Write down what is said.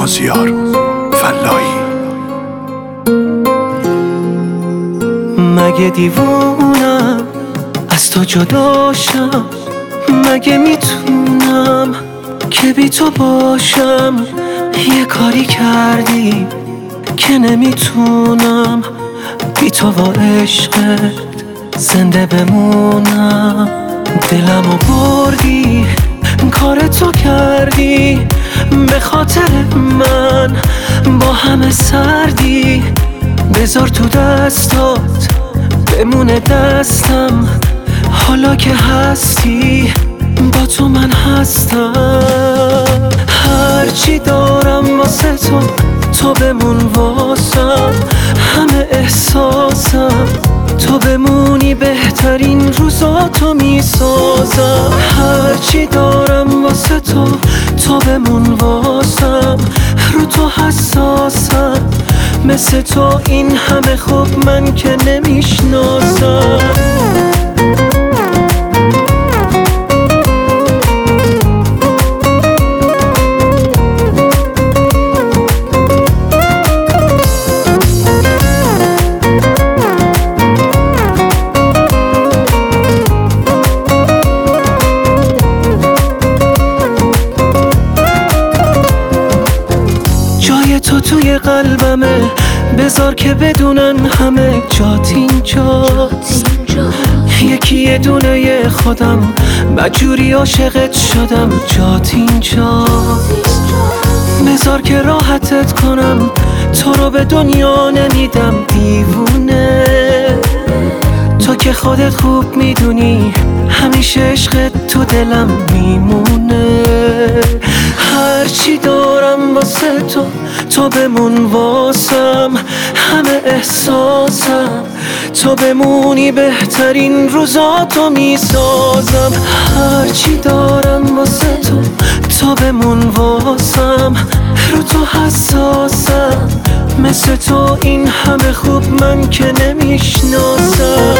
مازیار فلایی مگه دیوونم؟ از تو جداشم مگه می‌تونم که بی تو باشم؟ یه کاری کردی که نمی‌تونم. بی تو و عشقت زنده بمونم. دلمو بردی کار تو کردی. به خاطر من با همه سردی بذار تو دستات بمونه دستم. حالا که هستی با تو من هستم. هرچی دارم واسه تو تو بمون واسم. همه احساسم تو بمونی بهترین می‌سازم. هرچی دارم واسه تو تو بمون واسم. رو تو حساسم. مثل تو این همه خوب من که نمی‌شناسم. تو توی قلبمه. بذار که بدونن همه جات اینجاست یکی یه دونه خودم. بجوری عاشقت شدم جات اینجاست بذار که راحتت کنم. تو رو به دنیا نمیدم دیوونه. تو که خودت خوب می‌دونی همیشه عشقت تو دلم میمونه. هرچی دارم واسه تو تو بمون واسم همه احساسم. تو بمونی بهترین روزاتو می‌سازم. هرچی دارم واسه تو تو بمون واسم. رو تو حساسم مثل تو این همه خوب من که نمی‌شناسم.